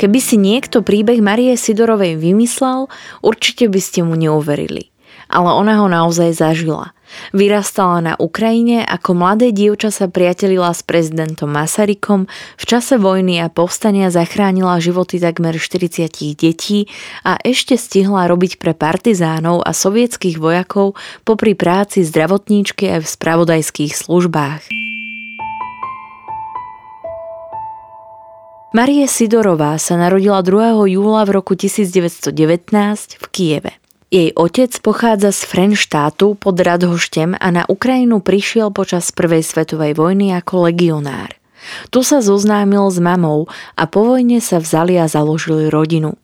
Keby si niekto príbeh Marie Sidorovej vymyslel, určite by ste mu neuverili. Ale ona ho naozaj zažila. Vyrastala na Ukrajine, ako mladé dievča sa priatelila s prezidentom Masarykom, v čase vojny a povstania zachránila životy takmer 40 detí a ešte stihla robiť pre partizánov a sovietských vojakov popri práci zdravotníčky aj v spravodajských službách. Marie Sidorová sa narodila 2. júla v roku 1919 v Kieve. Jej otec pochádza z Frenštátu pod Radhoštem a na Ukrajinu prišiel počas Prvej svetovej vojny ako legionár. Tu sa zoznámil s mamou a po vojne sa vzali a založili rodinu.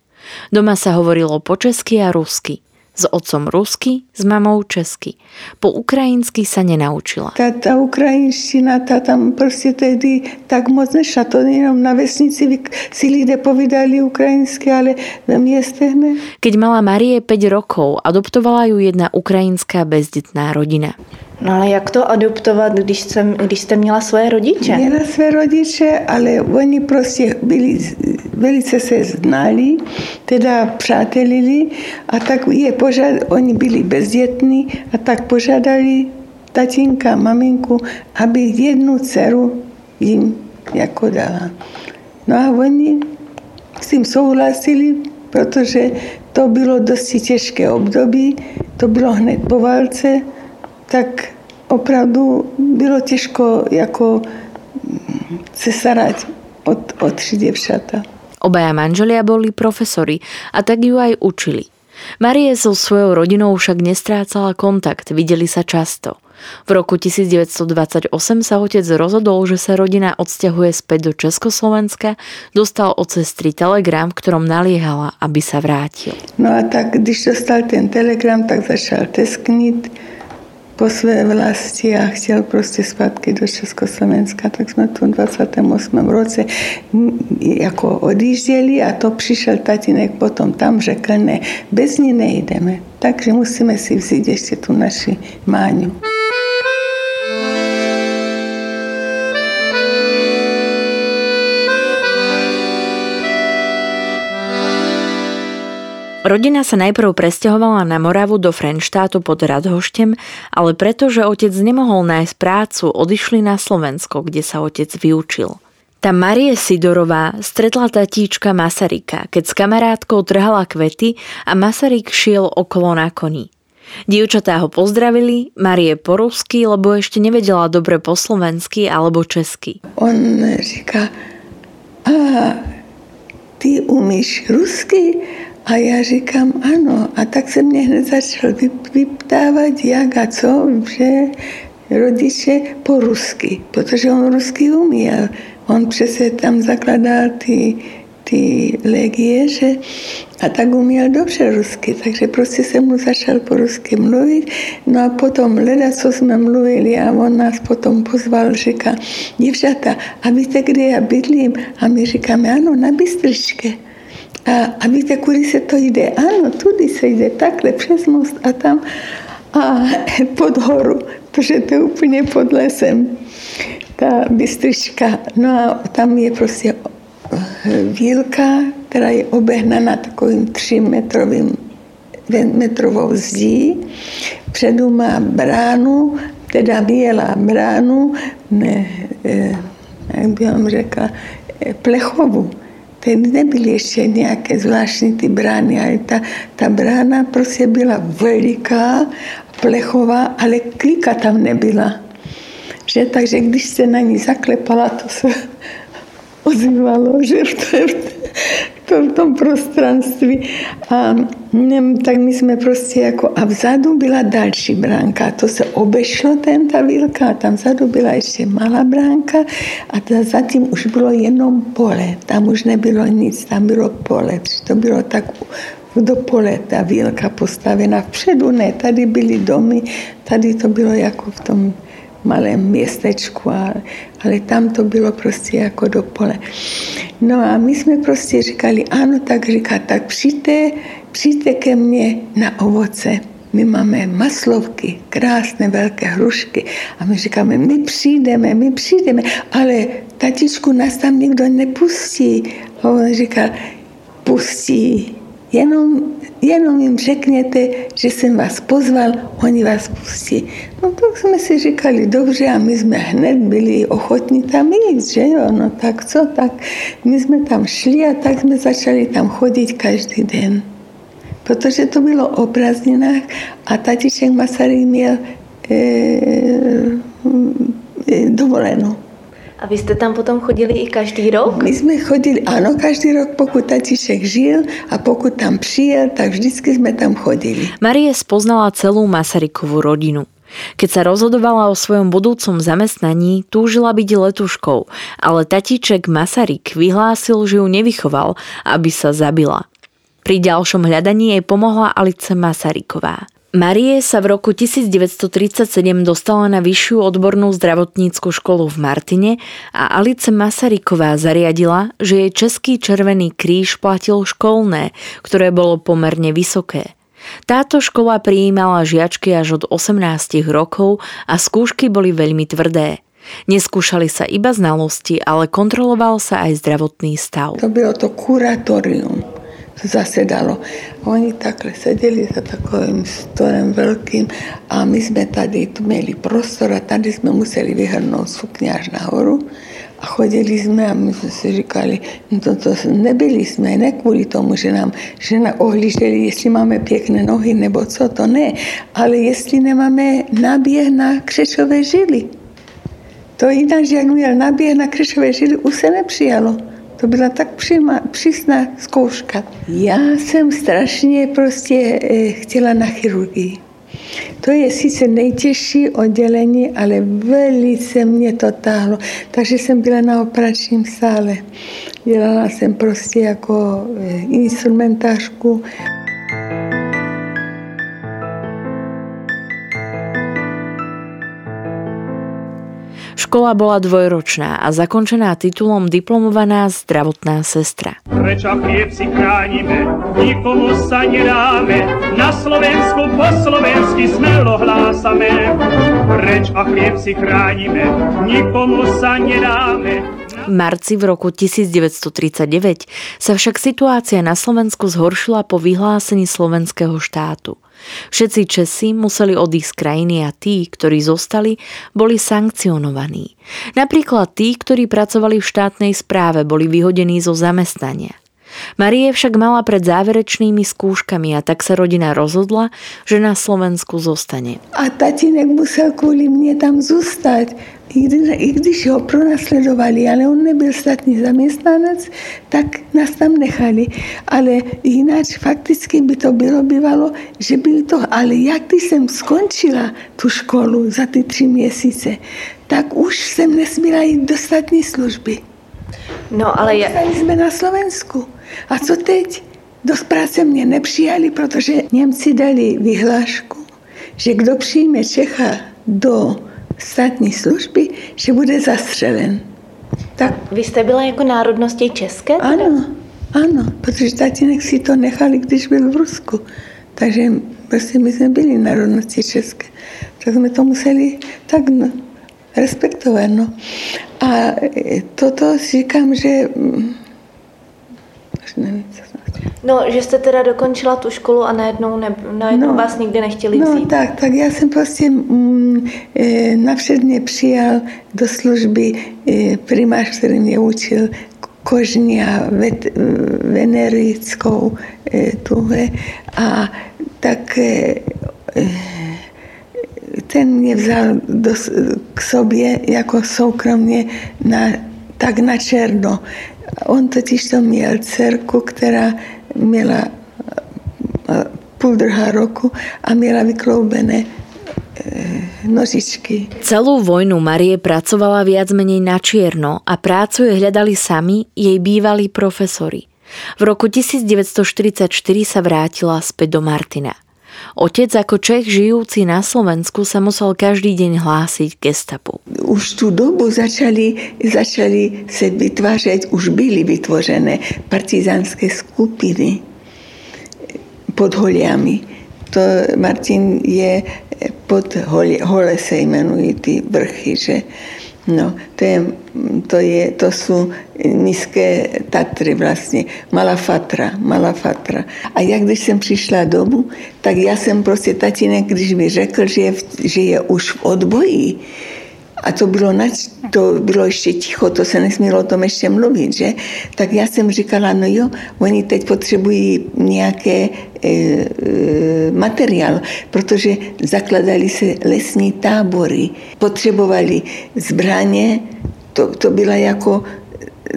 Doma sa hovorilo po česky a rusky s otcom rusky, s mamou česky. Po ukrajinsky sa nenaučila. Tá, tá ukrajinština, tá tam proste tedy tak moc nešla. To jenom na vesnici si lidé povedali ukrajinsky, ale v mieste ne. Keď mala Marie 5 rokov, adoptovala ju jedna ukrajinská bezdetná rodina. No ale jak to adoptovat, když, jsem, když jste měla své rodiče? Měla své rodiče, ale oni prostě byli, velice se znali, teda přátelili a tak je požad, oni byli bezdětní a tak požádali tatínka, maminku, aby jednu dceru jim jako dala. No a oni s tím souhlasili, protože to bylo dosti těžké období, to bylo hned po válce, tak opravdu bylo těžko jako se starať o, o tři devčata. Obaja manželia boli profesori a tak ju aj učili. Marie so svojou rodinou však nestrácala kontakt, videli sa často. V roku 1928 sa otec rozhodol, že sa rodina odsťahuje späť do Československa, dostal od sestry telegram, v ktorom naliehala, aby sa vrátil. No a tak, když dostal ten telegram, tak začal tesknit po své vlasti a chtěl prostě zpátky do Československa, tak jsme tu v 28. roce jako odjížděli a to přišel tatínek potom tam, řekl ne, bez ní nejdeme, takže musíme si vzít ještě tu naši Máňu. Rodina sa najprv presťahovala na Moravu do Frenštátu pod Radhoštem, ale pretože otec nemohol nájsť prácu, odišli na Slovensko, kde sa otec vyučil. Tam Marie Sidorová stretla tatíčka Masarika, keď s kamarátkou trhala kvety a Masaryk šiel okolo na koni. Dievčatá ho pozdravili, Marie po rusky, lebo ešte nevedela dobre po slovensky alebo česky. On říká, a ty umíš rusky? A já říkám ano. A tak se mě hned začal vyptávat, jak a co, že rodiče po rusky, protože on rusky uměl. On přece tam zakladal ty, ty legie, že a tak uměl dobře rusky, takže prostě se mu začal po rusky mluvit. No a potom leda, co jsme mluvili a on nás potom pozval, říká, děvčata, a víte, kde já bydlím? A my říkáme, ano, na Bystričke. A, a víte, kudy se to jde? Ano, tudy se jde takhle přes most a tam a pod horu, protože to je úplně pod lesem, ta bystrička. No a tam je prostě eh, vílka, která je obehnaná takovým třimetrovým metrovou zdí. Předu má bránu, teda měla bránu, ne, eh, jak bych vám řekla, eh, plechovou Tedy nebyly ještě nějaké zvláštní ty brány, ale ta, ta brána prostě byla veliká, plechová, ale klika tam nebyla. Že, takže když se na ní zaklepala, to se ozývalo, že v, tom, v tom prostranství. A ne, tak my jsme prostě jako, a vzadu byla další bránka, to se obešlo ten ta vilka, a tam vzadu byla ještě malá bránka. A ta, zatím už bylo jenom pole, tam už nebylo nic, tam bylo pole, to bylo tak do pole ta vilka postavena. Vpředu, ne, tady byly domy, tady to bylo jako v tom malém městečku, ale, ale tam to bylo prostě jako do pole. No a my jsme prostě říkali, ano, tak říká, tak přijďte, přijďte ke mně na ovoce. My máme maslovky, krásné velké hrušky a my říkáme, my přijdeme, my přijdeme, ale tatičku nás tam nikdo nepustí. A on říkal, pustí, jenom jenom jim řekněte, že jsem vás pozval, oni vás pustí. No tak jsme si říkali, dobře, a my jsme hned byli ochotní tam jít, že jo, no tak co, tak my jsme tam šli a tak jsme začali tam chodit každý den. Protože to bylo o prázdninách a tatiček Masaryk měl e, e, dovolenou. A vy jste tam potom chodili i každý rok? My jsme chodili, ano, každý rok, pokud tatiček žil a pokud tam přijel, tak vždycky jsme tam chodili. Marie spoznala celú Masarykovú rodinu. Keď sa rozhodovala o svojom budúcom zamestnaní, túžila byť letuškou, ale tatíček Masaryk vyhlásil, že ju nevychoval, aby sa zabila. Pri ďalšom hľadaní jej pomohla Alice Masaryková. Marie sa v roku 1937 dostala na vyššiu odbornú zdravotníckú školu v Martine a Alice Masaryková zariadila, že jej Český červený kríž platil školné, ktoré bolo pomerne vysoké. Táto škola prijímala žiačky až od 18 rokov a skúšky boli veľmi tvrdé. Neskúšali sa iba znalosti, ale kontroloval sa aj zdravotný stav. To bylo to kuratorium zasedalo. Oni takhle seděli za takovým stolem velkým a my jsme tady tu měli prostor a tady jsme museli vyhrnout sukně až nahoru a chodili jsme a my jsme si říkali, no to, to nebyli jsme, ne kvůli tomu, že nám žena ohlíželi, jestli máme pěkné nohy nebo co, to ne, ale jestli nemáme náběh na křečové žily. To jinak, jak měl náběh na křečové žily, už se nepřijalo. To byla tak příma, přísná zkouška. Já jsem strašně prostě eh, chtěla na chirurgii. To je sice nejtěžší oddělení, ale velice mě to táhlo. Takže jsem byla na operačním sále. Dělala jsem prostě jako eh, instrumentářku. Škola bola dvojročná a zakončená titulom diplomovaná zdravotná sestra. Chlieb si chránime, nikomu sa nedáme, na Slovensku po slovensky smelo hlásame. Preč a chlieb si chránime, nikomu sa nedáme. V marci v roku 1939 sa však situácia na Slovensku zhoršila po vyhlásení slovenského štátu. Všetci Česi museli odísť z krajiny a tí, ktorí zostali, boli sankcionovaní. Napríklad tí, ktorí pracovali v štátnej správe, boli vyhodení zo zamestnania. Marie však mala pred záverečnými skúškami a tak sa rodina rozhodla, že na Slovensku zostane. A tatínek musel kvôli mne tam zostať i když, i když ho pronásledovali, ale on nebyl státní zaměstnanec, tak nás tam nechali. Ale jinak fakticky by to bylo bývalo, že by to, ale jak když jsem skončila tu školu za ty tři měsíce, tak už jsem nesměla jít do státní služby. No ale je... jsme na Slovensku. A co teď? Do práce mě nepřijali, protože Němci dali vyhlášku, že kdo přijme Čecha do státní služby, že bude zastřelen. Tak. Vy jste byla jako národnosti české? Teda? Ano, ano, protože tatínek si to nechali, když byl v Rusku. Takže prostě my jsme byli národnosti české. Tak jsme to museli tak no, respektovat. No. A toto říkám, že nevím, co No, že jste teda dokončila tu školu a najednou, ne, najednou no, vás nikdy nechtěli no, vzít. No tak, tak já jsem prostě mm, e, napřed mě přijal do služby e, primář, který mě učil kožnia vet, venerickou e, tuhle. A tak e, ten mě vzal do, k sobě jako soukromně na, tak na černo. On totiž to měl dcerku, která měla půl druhá roku a měla vykloubené nožičky. Celú vojnu Marie pracovala viac menej na čierno a prácu jej hľadali sami jej bývalí profesori. V roku 1944 sa vrátila späť do Martina. Otec ako Čech žijúci na Slovensku sa musel každý deň hlásiť gestapu. Už tú dobu začali, začali sa vytvářať, už byli vytvořené partizánske skupiny pod holiami. To Martin je pod hole, hole se jmenují ty vrchy, že No, to, je, to, je, to sú nízké Tatry vlastne. Malá Fatra, Malá Fatra. A ja když jsem přišla domů, tak já jsem prostě tatínek, když mi řekl, že je, že je už v odboji, a to bylo, nač, to bylo ještě ticho, to se nesmělo o tom ještě mluvit, že? Tak já jsem říkala, no jo, oni teď potřebují nějaké materiál, protože zakladali se lesní tábory, potřebovali zbraně, to, to byla jako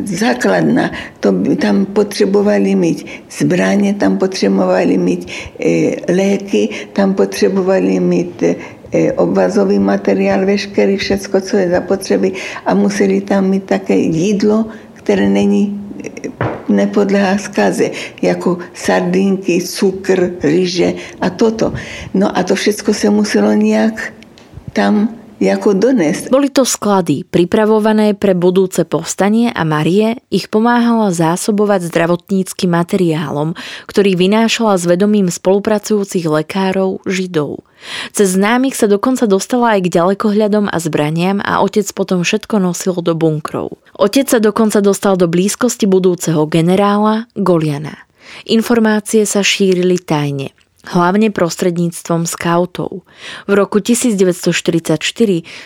základna. To, tam potřebovali mít zbraně, tam potřebovali mít e, léky, tam potřebovali mít e, E, obvazový materiál, veškerý, všecko, co je zapotřebí a museli tam mít také jídlo, které není e, nepodlehá zkaze, jako sardinky, cukr, ryže a toto. No a to všechno se muselo nějak tam ako dones. Boli to sklady, pripravované pre budúce povstanie a Marie ich pomáhala zásobovať zdravotníckým materiálom, ktorý vynášala s vedomím spolupracujúcich lekárov Židov. Cez známych sa dokonca dostala aj k ďalekohľadom a zbraniam a otec potom všetko nosil do bunkrov. Otec sa dokonca dostal do blízkosti budúceho generála Goliana. Informácie sa šírili tajne hlavne prostredníctvom skautov. V roku 1944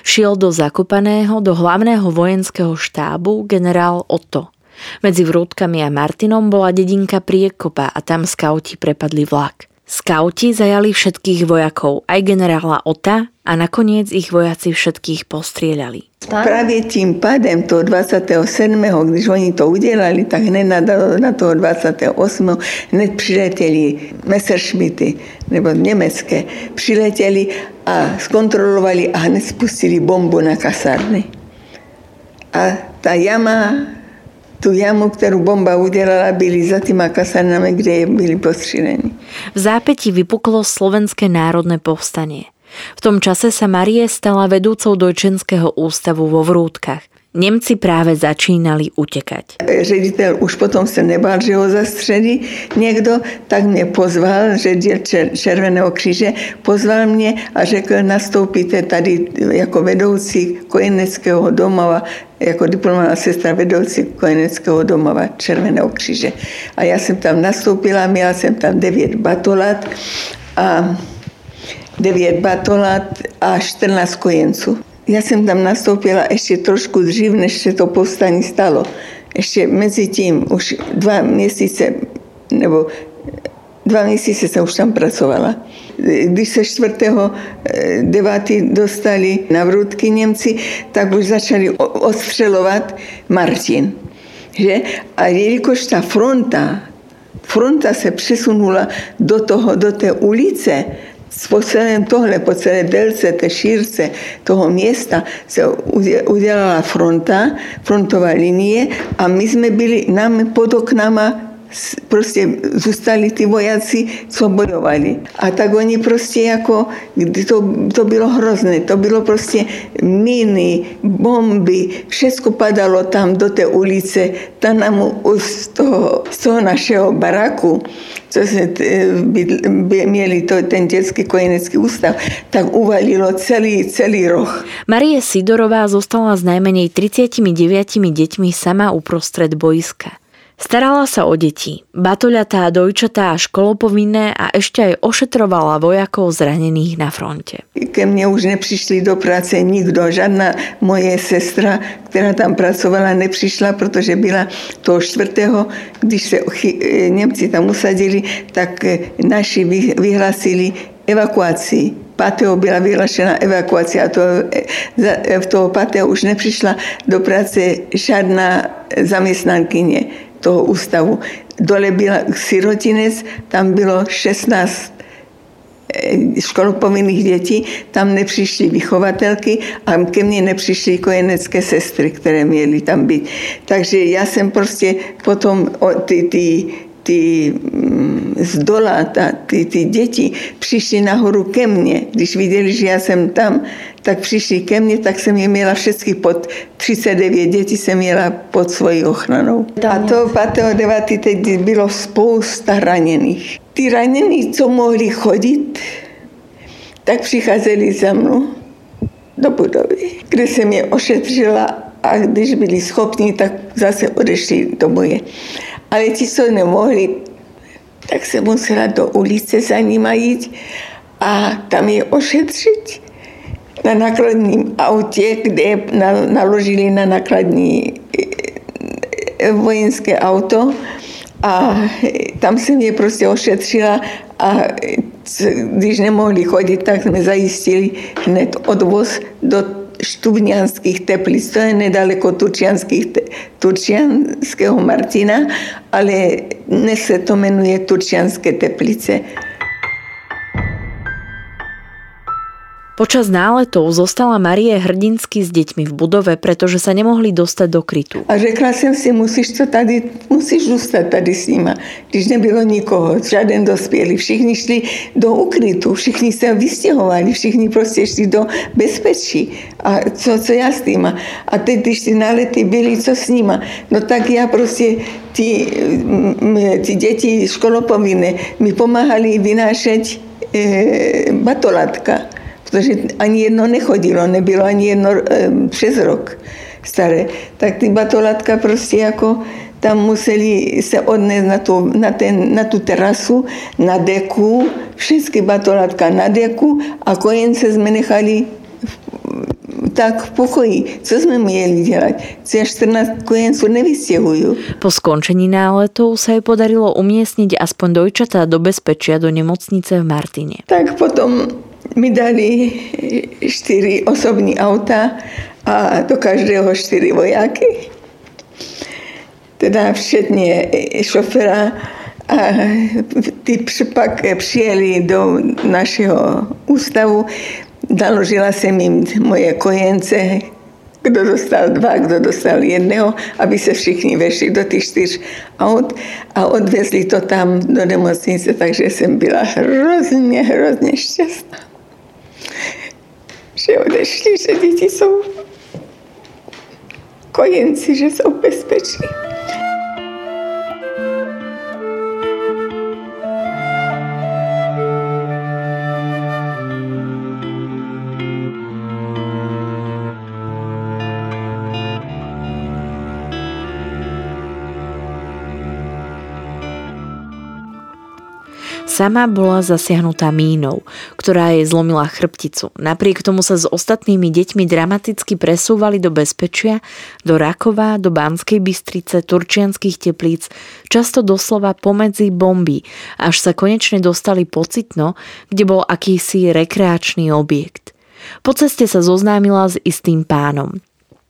šiel do Zakopaného do hlavného vojenského štábu generál Otto. Medzi Vrútkami a Martinom bola dedinka Priekopa a tam skauti prepadli vlak. Skauti zajali všetkých vojakov, aj generála Ota a nakoniec ich vojaci všetkých postrieľali. Právě tím pádem toho 27. když oni to udělali, tak hned na, na toho 28. hned přiletěli Messerschmitty, nebo německé, přiletěli a zkontrolovali a hned spustili bombu na kasárny. A ta jama tu jamu, ktorú bomba udelala, byli za tými kasárnami, kde byli postřílení. V zápäti vypuklo Slovenské národné povstanie. V tom čase sa Marie stala vedúcou Dojčenského ústavu vo Vrútkach. Nemci práve začínali utekať. Ředitel už potom se nebál, že ho zastřelí někdo, tak mě pozval, ředitel Červeného kříže, pozval mě a řekl, nastoupíte tady jako vedoucí kojeneckého domova, jako diplomová sestra vedoucí kojeneckého domova Červeného kříže. A já jsem tam nastoupila, měla jsem tam devět batolat a 9 batolat a 14 kojenců. Ja som tam nastoupila ešte trošku dřív, než sa to povstanie stalo. Ešte medzi tým už dva měsíce, nebo dva měsíce sa už tam pracovala. Když se 4. 9. dostali na vrútky Němci, tak už začali ostřelovat Martin. Že? A jelikož ta fronta, fronta se přesunula do, toho, do té ulice, po celém tohle, po celé délce té šírce toho města se udělala fronta, frontová linie a my jsme byli, nám pod oknama prostě zůstali ty vojáci, co bojovali. A tak oni prostě jako, to, to bylo hrozné, to bylo prostě miny, bomby, všechno padalo tam do té ulice, tam nám z toho, z toho našeho baraku, co jsme měli to, ten dětský kojenecký ústav, tak uvalilo celý, celý roh. Marie Sidorová zostala s najmenej 39 deťmi sama uprostred boiska. Starala sa o deti, batoľatá, dojčatá školopovinné a ešte aj ošetrovala vojakov zranených na fronte. Ke mne už nepřišli do práce nikdo, žádná moje sestra, která tam pracovala, nepřišla, protože byla toho čtvrtého, když se Němci tam usadili, tak naši vyhlásili evakuácii. 5. byla vyhlašená evakuácia a to, v toho 5. už nepřišla do práce žádná zaměstnankyně toho ústavu. Dole byl sirotinec, tam bylo 16 eh, školopovinných dětí, tam nepřišly vychovatelky a ke mně nepřišly kojenecké sestry, které měly tam být. Takže já jsem prostě potom ty, ty ty mm, z dola, ty, ty děti přišli nahoru ke mně. Když viděli, že já jsem tam, tak přišli ke mně, tak jsem je měla všechny pod 39 dětí jsem měla pod svojí ochranou. A to 5. teď bylo spousta raněných. Ty ranění, co mohli chodit, tak přicházeli za mnou do budovy, kde jsem je ošetřila a když byli schopni, tak zase odešli do boje. Ale ti, co nemohli, tak se musela do ulice za nima jít a tam je ošetřit na nakladním autě, kde naložili na nakladní e, vojenské auto a tam jsem je prostě ošetřila a když nemohli chodit, tak jsme zajistili hned odvoz do štubňanských teplíc. To je nedaleko Turčianského Martina, ale dnes se to jmenuje Turčianské teplice. Počas náletov zostala Marie hrdinsky s deťmi v budove, pretože sa nemohli dostať do krytu. A řekla jsem si, musíš to tady, musíš zůstat tady s nima. Když nebylo nikoho, žádný dospělý, všichni šli do ukrytu, všichni se vystěhovali, všichni prostě šli do bezpečí. A co, co já s nima? A teď, když ty nálety byly, co s nima? No tak já prostě ty, ty děti školopovinné mi pomáhali vynášet e, batolatka protože ani jedno nechodilo, nebylo ani jedno přes rok staré. Tak ty batolatka prostě jako tam museli se odnést na, tu, na, ten, na tu terasu, na deku, všechny batolatka na deku a kojence jsme nechali tak v pokoji. Co sme mieli dělat? Co ja 14 kojencov nevystěhujú. Po skončení náletov sa jej podarilo umiestniť aspoň dojčatá do bezpečia do nemocnice v Martine. Tak potom mi dali štyri osobní auta a do každého čtyři vojáky. Teda všetně šofera a ty pak přijeli do našeho ústavu. Naložila jsem jim moje kojence, kdo dostal dva, kdo dostal jedného, aby se všichni vešli do těch čtyř aut a odvezli to tam do nemocnice, takže jsem byla hrozně, hrozně šťastná že odešli, že děti jsou kojenci, že jsou bezpeční. Sama bola zasiahnutá mínou, ktorá jej zlomila chrbticu. Napriek tomu sa s ostatnými deťmi dramaticky presúvali do bezpečia, do Rakova, do Banskej Bystrice, Turčianských teplíc, často doslova pomedzi bomby, až sa konečne dostali pocitno, kde bol akýsi rekreačný objekt. Po ceste sa zoznámila s istým pánom.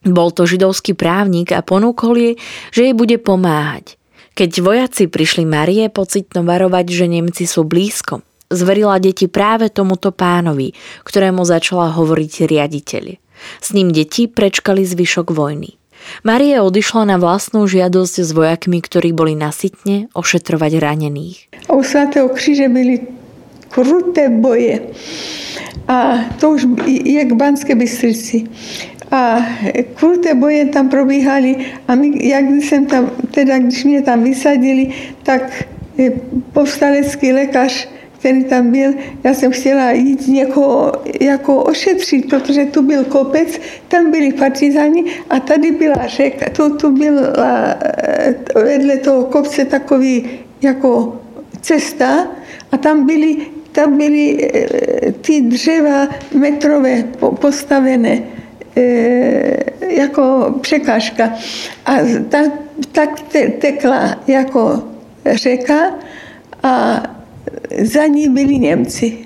Bol to židovský právnik a ponúkol jej, že jej bude pomáhať – keď vojaci prišli Marie pocitno varovať, že Nemci sú blízko, zverila deti práve tomuto pánovi, ktorému začala hovoriť riaditeľ. S ním deti prečkali zvyšok vojny. Marie odišla na vlastnú žiadosť s vojakmi, ktorí boli nasytne ošetrovať ranených. U svatého kříže byli kruté boje. A to už jak v Banské Bystrici. A kruté boje tam probíhali a my, jak jsem tam, teda když mě tam vysadili, tak povstalecký lékař, který tam byl, já jsem chtěla jít někoho jako ošetřit, protože tu byl kopec, tam byli partizáni a tady byla řeka, tu, tu byla vedle toho kopce takový jako cesta a tam byly, tam byly ty dřeva metrové postavené jako překážka. A ta, tak tekla jako řeka a za ní byli Němci.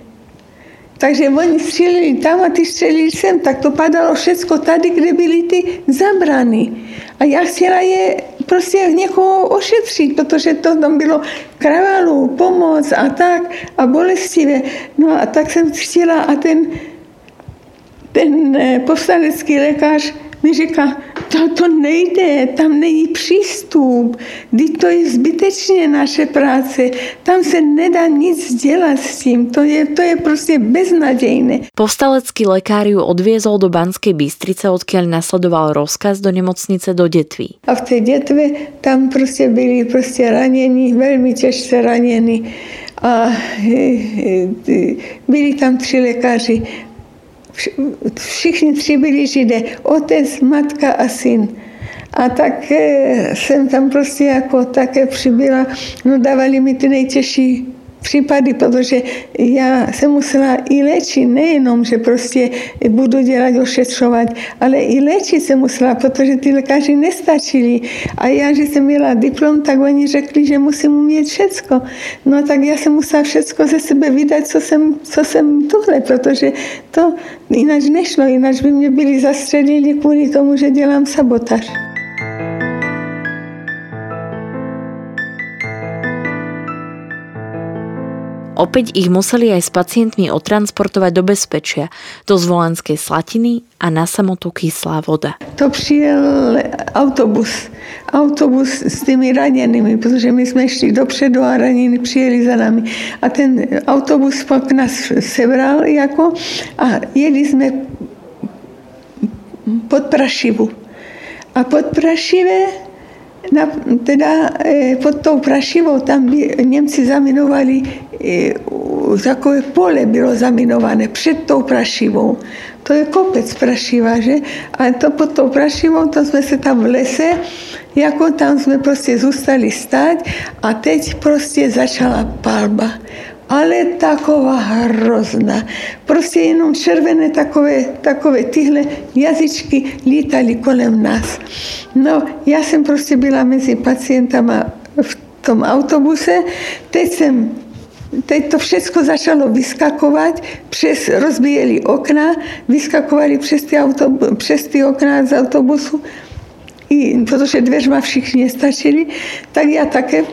Takže oni střelili tam a ty střelili sem, tak to padalo všecko tady, kde byly ty zabrany. A já chtěla je prostě někoho ošetřit, protože to tam bylo kravalu, pomoc a tak a bolestivé. No a tak jsem chtěla a ten, ten eh, povstalecký lékař mi říká, to, to nejde, tam není přístup, kdy to je zbytečně naše práce, tam se nedá nic dělat s tím, to je, to je prostě beznadějné. Povstalecký lekár ju odviezol do Banskej Bystrice, odkiaľ nasledoval rozkaz do nemocnice do Detví. A v té Detve tam prostě byli prostě raněni, velmi těžce raněni a e, e, byli tam tři lékaři všichni tři byli židé, otec, matka a syn. A tak jsem tam prostě jako také přibyla, no dávali mi ty nejtěžší případy, protože já jsem musela i léčit, nejenom, že prostě budu dělat ošetřovat, ale i léčit jsem musela, protože ty lékaři nestačili. A já, že jsem měla diplom, tak oni řekli, že musím umět všecko. No tak já jsem musela všecko ze sebe vydat, co jsem, co jsem tohle, protože to jinak nešlo, jinak by mě byli zastřelili kvůli tomu, že dělám sabotáž. Opäť ich museli aj s pacientmi odtransportovať do bezpečia, do Zvolanskej Slatiny a na samotu kyslá voda. To přijel autobus. Autobus s tými raněnými, protože my jsme šli dopředu a ranění přijeli za nami. A ten autobus pak nás sebral jako a jeli jsme pod Prašivu. A pod Prašive na, teda e, pod tou Prašivou tam by Němci zaminovali, e, takové pole bylo zaminované před tou Prašivou. To je kopec Prašiva, že? A to pod tou Prašivou, to jsme se tam v lese, jako tam jsme prostě zůstali stát a teď prostě začala palba ale taková hrozná. Prostě jenom červené takové, takové tyhle jazyčky lítali kolem nás. No, já jsem prostě byla mezi pacientama v tom autobuse, teď jsem Teď to všechno začalo vyskakovat, přes, rozbíjeli okna, vyskakovali přes ty, autobu, přes ty okna z autobusu, i, protože dveřma všichni stačili, tak já také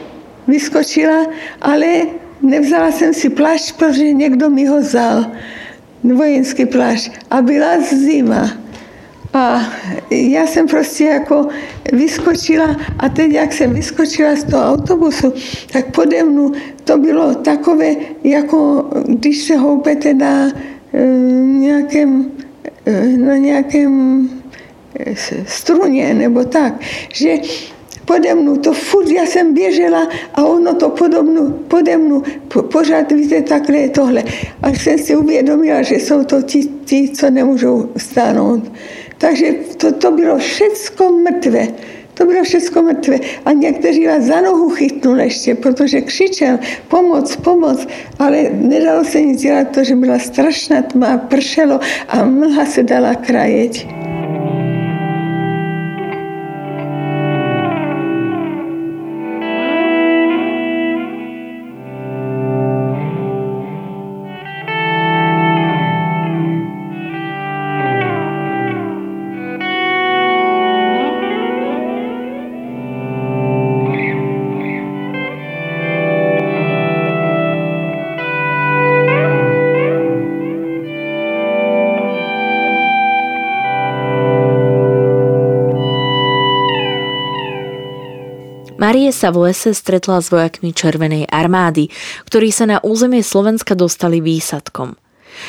vyskočila, ale Nevzala jsem si plášť, protože někdo mi ho vzal, vojenský plášť. A byla zima. A já jsem prostě jako vyskočila a teď, jak jsem vyskočila z toho autobusu, tak pode mnou to bylo takové, jako když se houpete na e, nějakém, e, na nějakém e, struně nebo tak, že pode mnou, to furt já jsem běžela a ono to pode mnou, pode mnou po, víte, takhle je tohle. Až jsem si uvědomila, že jsou to ti, ti co nemůžou stáhnout. Takže to, to bylo všecko mrtvé. To bylo všechno mrtvé. A někteří vás za nohu chytnuli ještě, protože křičel pomoc, pomoc, ale nedalo se nic dělat, protože byla strašná tma, pršelo a mlha se dala krajeť. Marie sa v lese stretla s vojakmi Červenej armády, ktorí sa na územie Slovenska dostali výsadkom.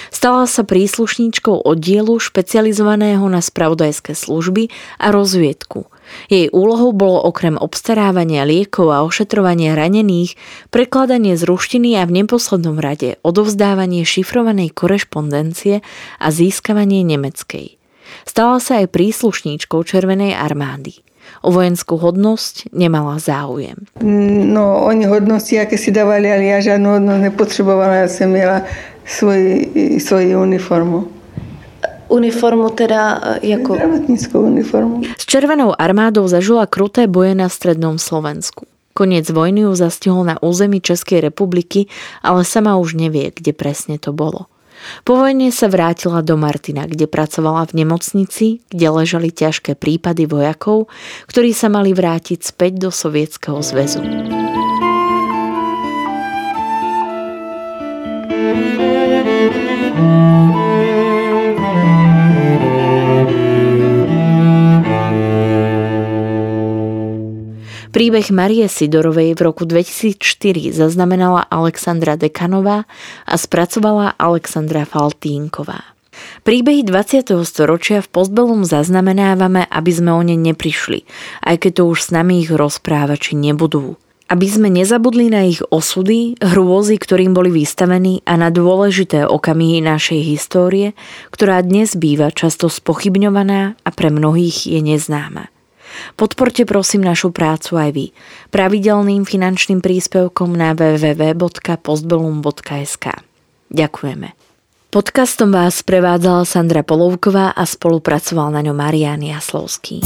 Stala sa príslušníčkou oddielu špecializovaného na spravodajské služby a rozviedku – Jej úlohou bolo okrem obstarávania liekov a ošetrovania ranených prekladanie z ruštiny a v neposlednom rade odovzdávanie šifrovanej korešpondencie a získavanie nemeckej. Stala sa aj príslušníčkou Červenej armády. O vojenskú hodnosť nemala záujem. No, oni hodnosti, aké si dávali, ale ja žiadnu hodnosť nepotrebovala, ja som miela svoj, svoju uniformu uniformu teda e, jako... Zdravotníckú uniformu. S Červenou armádou zažila kruté boje na strednom Slovensku. Koniec vojny ju zastihol na území Českej republiky, ale sama už nevie, kde presne to bolo. Po vojne sa vrátila do Martina, kde pracovala v nemocnici, kde ležali ťažké prípady vojakov, ktorí sa mali vrátiť späť do Sovietskeho zväzu. Príbeh Marie Sidorovej v roku 2004 zaznamenala Alexandra Dekanová a spracovala Alexandra Faltínková. Príbehy 20. storočia v Postbelum zaznamenávame, aby sme o ne neprišli, aj keď to už s nami ich rozprávači nebudú. Aby sme nezabudli na ich osudy, hrôzy, ktorým boli vystavení a na dôležité okamihy našej histórie, ktorá dnes býva často spochybňovaná a pre mnohých je neznáma. Podporte prosím našu prácu aj vy pravidelným finančným príspevkom na www.postbellum.sk. Ďakujeme. Podcastom vás prevádzala Sandra Polovková a spolupracoval na ňom Marian Jaslovský.